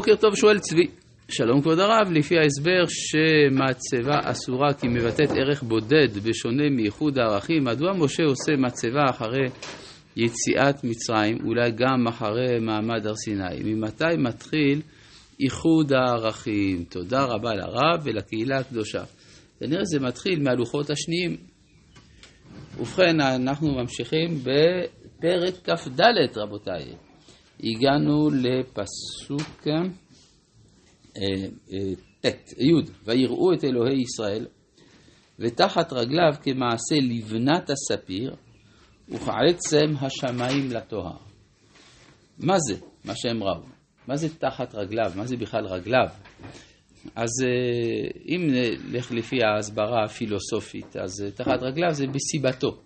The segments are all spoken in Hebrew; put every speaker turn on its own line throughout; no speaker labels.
בוקר טוב, שואל צבי. שלום כבוד הרב, לפי ההסבר שמצבה אסורה כי מבטאת ערך בודד בשונה מאיחוד הערכים, מדוע משה עושה מצבה אחרי יציאת מצרים, אולי גם אחרי מעמד הר סיני? ממתי מתחיל איחוד הערכים? תודה רבה לרב ולקהילה הקדושה. כנראה זה מתחיל מהלוחות השניים. ובכן, אנחנו ממשיכים בפרק כ"ד, רבותיי. הגענו לפסוק אה, אה, ט', י', ויראו את אלוהי ישראל, ותחת רגליו כמעשה לבנת הספיר, וכעצם השמיים לטוהר. מה זה, מה שהם ראו? מה זה תחת רגליו? מה זה בכלל רגליו? אז אה, אם נלך לפי ההסברה הפילוסופית, אז תחת רגליו זה בסיבתו.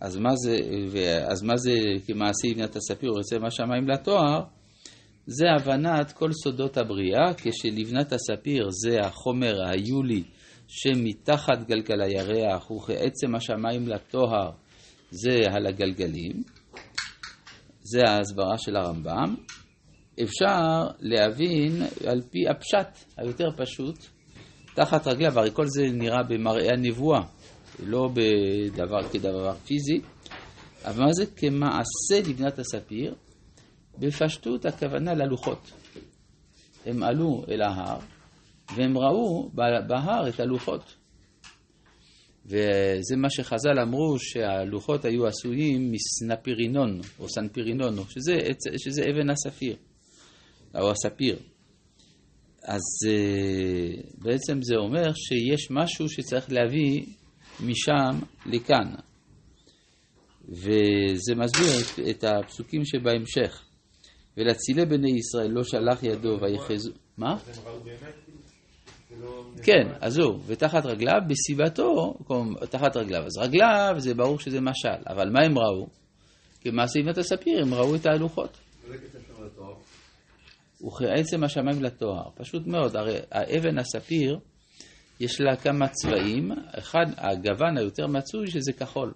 אז מה זה, אז מה זה כמעשה לבנת הספיר יוצא מהשמיים לתואר? זה הבנת כל סודות הבריאה, כשלבנת הספיר זה החומר היולי שמתחת גלגל הירח וכעצם השמיים לטוהר זה על הגלגלים, זה ההסברה של הרמב"ם. אפשר להבין על פי הפשט היותר פשוט, תחת רגליו, הרי כל זה נראה במראה הנבואה. לא בדבר כדבר פיזי, אבל מה זה כמעשה לבנת הספיר? בפשטות הכוונה ללוחות. הם עלו אל ההר והם ראו בהר את הלוחות. וזה מה שחז"ל אמרו שהלוחות היו עשויים מסנפירינון או סנפירינון, שזה, שזה אבן הספיר, או הספיר. אז אה, בעצם זה אומר שיש משהו שצריך להביא משם לכאן. וזה מסביר את הפסוקים שבהמשך. ולצילי בני ישראל לא שלח ידו ויחזו... מה? כן, אז זהו, ותחת רגליו, בסיבתו, תחת רגליו. אז רגליו זה ברור שזה משל, אבל מה הם ראו? כמעשה ימת הספיר, הם ראו את ההלוכות. וכעצם השמיים לתואר, פשוט מאוד, הרי האבן הספיר יש לה כמה צבעים, אחד, הגוון היותר מצוי שזה כחול.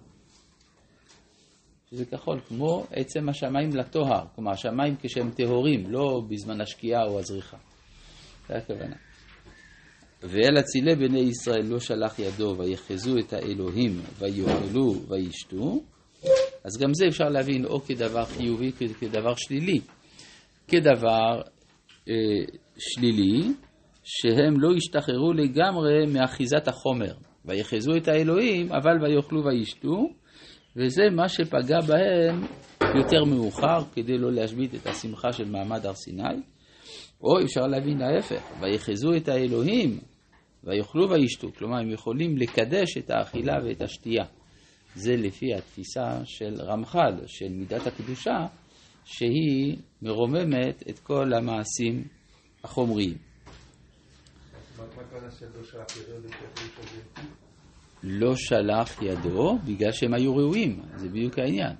שזה כחול, כמו עצם השמיים לטוהר, כלומר השמיים כשהם טהורים, לא בזמן השקיעה או הזריחה. זה הכוונה. ואל אצילי בני ישראל לא שלח ידו ויחזו את האלוהים ויאכלו וישתו, אז גם זה אפשר להבין או כדבר חיובי כדבר שלילי. כדבר אה, שלילי, שהם לא השתחררו לגמרי מאחיזת החומר. ויחזו את האלוהים, אבל ויאכלו וישתו, וזה מה שפגע בהם יותר מאוחר, כדי לא להשבית את השמחה של מעמד הר סיני. או אפשר להבין ההפך, ויחזו את האלוהים, ויאכלו וישתו. כלומר, הם יכולים לקדש את האכילה ואת השתייה. זה לפי התפיסה של רמח"ל, של מידת הקדושה, שהיא מרוממת את כל המעשים החומריים. לא שלח ידו בגלל שהם היו ראויים, זה בדיוק העניין.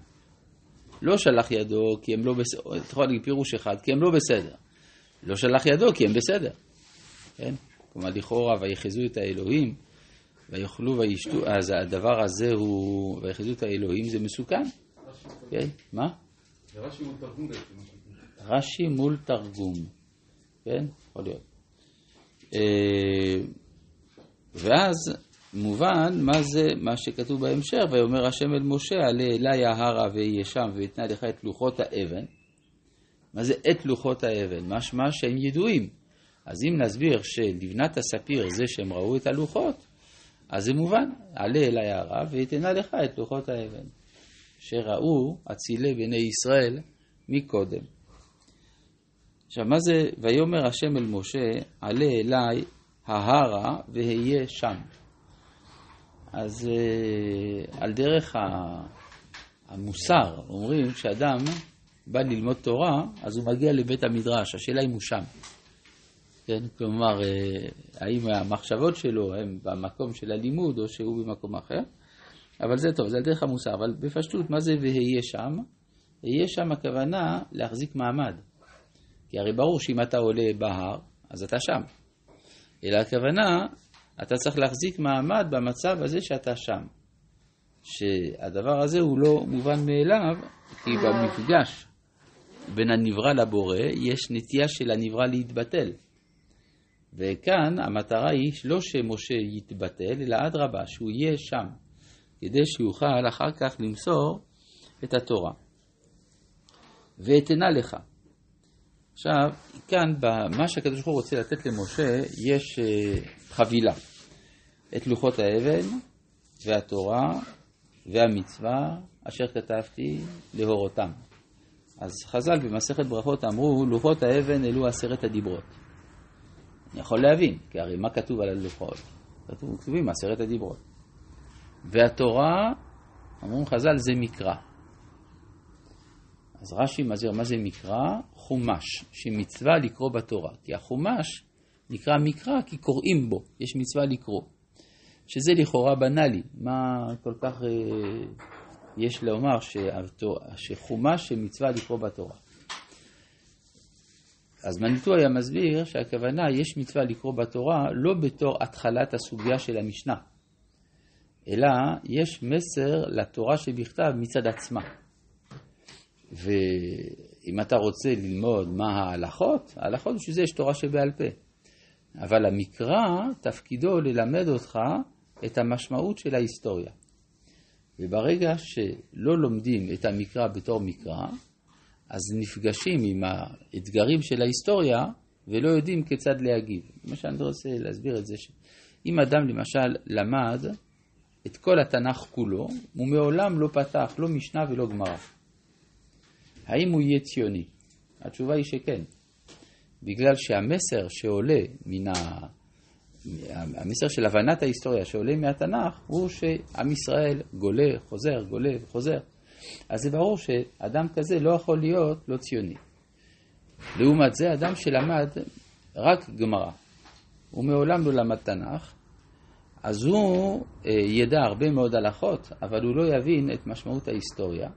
לא שלח ידו כי הם לא בסדר, אתה יכול להגיד פירוש אחד, כי הם לא בסדר. לא שלח ידו כי הם בסדר. כן? כלומר, לכאורה, ויחזו את האלוהים, ויאכלו וישתו, אז הדבר הזה הוא, ויחזו את האלוהים, זה מסוכן. כן? מה?
רש"י מול תרגום בעצם.
רש"י מול תרגום. כן? יכול להיות. אה, ואז מובן מה זה מה שכתוב בהמשך, ויאמר השם אל משה, עלה אלי ההרה ואהיה שם ואתנה לך את לוחות האבן. מה זה את לוחות האבן? משמע שהם ידועים. אז אם נסביר שלבנת הספיר זה שהם ראו את הלוחות, אז זה מובן, עלה אלי ההרה ואתנה לך את לוחות האבן, שראו אצילי בני ישראל מקודם. עכשיו, מה זה ויאמר השם אל משה, עלה אליי ההרה ואהיה שם. אז אה, על דרך המוסר, אומרים שאדם בא ללמוד תורה, אז הוא מגיע לבית המדרש, השאלה אם הוא שם. כן? כלומר, אה, האם המחשבות שלו הן במקום של הלימוד או שהוא במקום אחר. אבל זה טוב, זה על דרך המוסר. אבל בפשטות, מה זה ואהיה שם? אהיה שם הכוונה להחזיק מעמד. כי הרי ברור שאם אתה עולה בהר, אז אתה שם. אלא הכוונה, אתה צריך להחזיק מעמד במצב הזה שאתה שם. שהדבר הזה הוא לא מובן מאליו, כי במפגש בין הנברא לבורא, יש נטייה של הנברא להתבטל. וכאן המטרה היא לא שמשה יתבטל, אלא אדרבה, שהוא יהיה שם, כדי שיוכל אחר כך למסור את התורה. ואתנה לך. עכשיו, כאן, במה שהקדוש ברוך הוא רוצה לתת למשה, יש אה, חבילה. את לוחות האבן, והתורה, והמצווה, אשר כתבתי להורותם. אז חז"ל במסכת ברכות אמרו, לוחות האבן אלו עשרת הדיברות. אני יכול להבין, כי הרי מה כתוב על הלוחות? כתוב, כתובים עשרת הדיברות. והתורה, אמרו חז"ל, זה מקרא. אז רש"י מזהיר מה זה מקרא? חומש, שמצווה לקרוא בתורה. כי החומש נקרא מקרא כי קוראים בו, יש מצווה לקרוא. שזה לכאורה בנאלי, מה כל כך אה, יש לומר שחומש שמצווה לקרוא בתורה. אז מניטו היה מסביר שהכוונה, יש מצווה לקרוא בתורה לא בתור התחלת הסוגיה של המשנה, אלא יש מסר לתורה שבכתב מצד עצמה. ואם אתה רוצה ללמוד מה ההלכות, ההלכות בשביל זה יש תורה שבעל פה. אבל המקרא, תפקידו ללמד אותך את המשמעות של ההיסטוריה. וברגע שלא לומדים את המקרא בתור מקרא, אז נפגשים עם האתגרים של ההיסטוריה ולא יודעים כיצד להגיב. מה שאני רוצה להסביר את זה, שאם אדם למשל למד את כל התנ"ך כולו, הוא מעולם לא פתח לא משנה ולא גמרא. האם הוא יהיה ציוני? התשובה היא שכן. בגלל שהמסר שעולה מן ה... המסר של הבנת ההיסטוריה שעולה מהתנ"ך הוא שעם ישראל גולה, חוזר, גולה וחוזר. אז זה ברור שאדם כזה לא יכול להיות לא ציוני. לעומת זה, אדם שלמד רק גמרא, הוא מעולם לא למד תנ"ך, אז הוא אה, ידע הרבה מאוד הלכות, אבל הוא לא יבין את משמעות ההיסטוריה,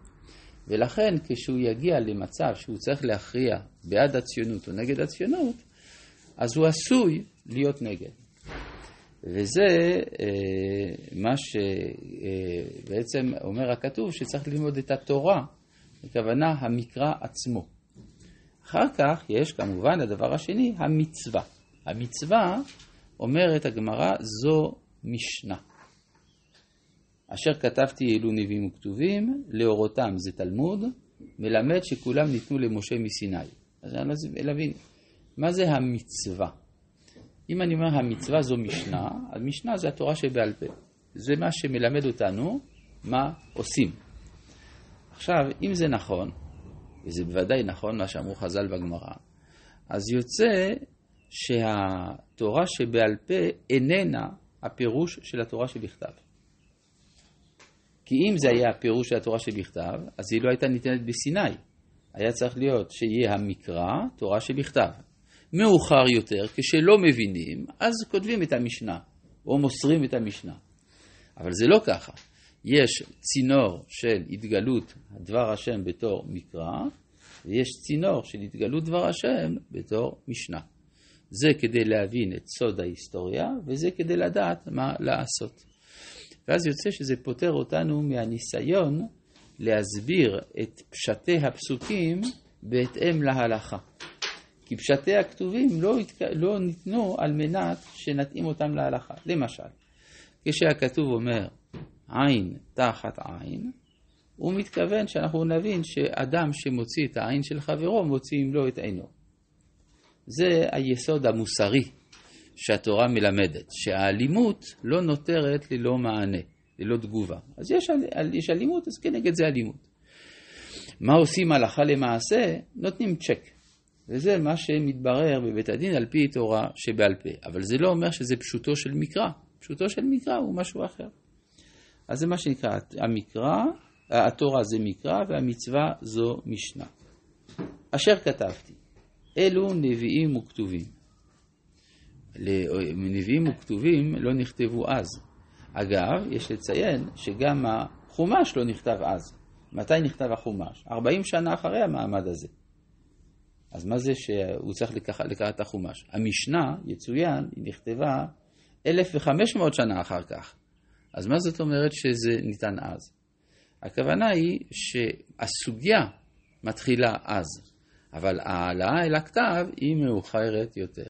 ולכן כשהוא יגיע למצב שהוא צריך להכריע בעד הציונות או נגד הציונות, אז הוא עשוי להיות נגד. וזה אה, מה שבעצם אה, אומר הכתוב, שצריך ללמוד את התורה, הכוונה המקרא עצמו. אחר כך יש כמובן הדבר השני, המצווה. המצווה, אומרת הגמרא, זו משנה. אשר כתבתי אלו נביאים וכתובים, לאורותם זה תלמוד, מלמד שכולם ניתנו למשה מסיני. אז אני לא להבין, מה זה המצווה? אם אני אומר המצווה זו משנה, אז משנה זה התורה שבעל פה. זה מה שמלמד אותנו מה עושים. עכשיו, אם זה נכון, וזה בוודאי נכון מה שאמרו חז"ל בגמרא, אז יוצא שהתורה שבעל פה איננה הפירוש של התורה שבכתב. כי אם זה היה הפירוש של התורה שבכתב, אז היא לא הייתה ניתנת בסיני. היה צריך להיות שיהיה המקרא, תורה שבכתב. מאוחר יותר, כשלא מבינים, אז כותבים את המשנה, או מוסרים את המשנה. אבל זה לא ככה. יש צינור של התגלות דבר השם בתור מקרא, ויש צינור של התגלות דבר השם בתור משנה. זה כדי להבין את סוד ההיסטוריה, וזה כדי לדעת מה לעשות. ואז יוצא שזה פוטר אותנו מהניסיון להסביר את פשטי הפסוקים בהתאם להלכה. כי פשטי הכתובים לא, התק... לא ניתנו על מנת שנתאים אותם להלכה. למשל, כשהכתוב אומר עין תחת עין, הוא מתכוון שאנחנו נבין שאדם שמוציא את העין של חברו, מוציאים לו את עינו. זה היסוד המוסרי שהתורה מלמדת, שהאלימות לא נותרת ללא מענה, ללא תגובה. אז יש, יש אלימות, אז כנגד זה אלימות. מה עושים הלכה למעשה? נותנים צ'ק. וזה מה שמתברר בבית הדין על פי תורה שבעל פה. אבל זה לא אומר שזה פשוטו של מקרא. פשוטו של מקרא הוא משהו אחר. אז זה מה שנקרא, המקרא, התורה זה מקרא והמצווה זו משנה. אשר כתבתי, אלו נביאים וכתובים. נביאים וכתובים לא נכתבו אז. אגב, יש לציין שגם החומש לא נכתב אז. מתי נכתב החומש? 40 שנה אחרי המעמד הזה. אז מה זה שהוא צריך לקחת, לקחת את החומש? המשנה, יצוין, היא נכתבה 1,500 שנה אחר כך. אז מה זאת אומרת שזה ניתן אז? הכוונה היא שהסוגיה מתחילה אז. אבל ההעלאה אל הכתב היא מאוחרת יותר.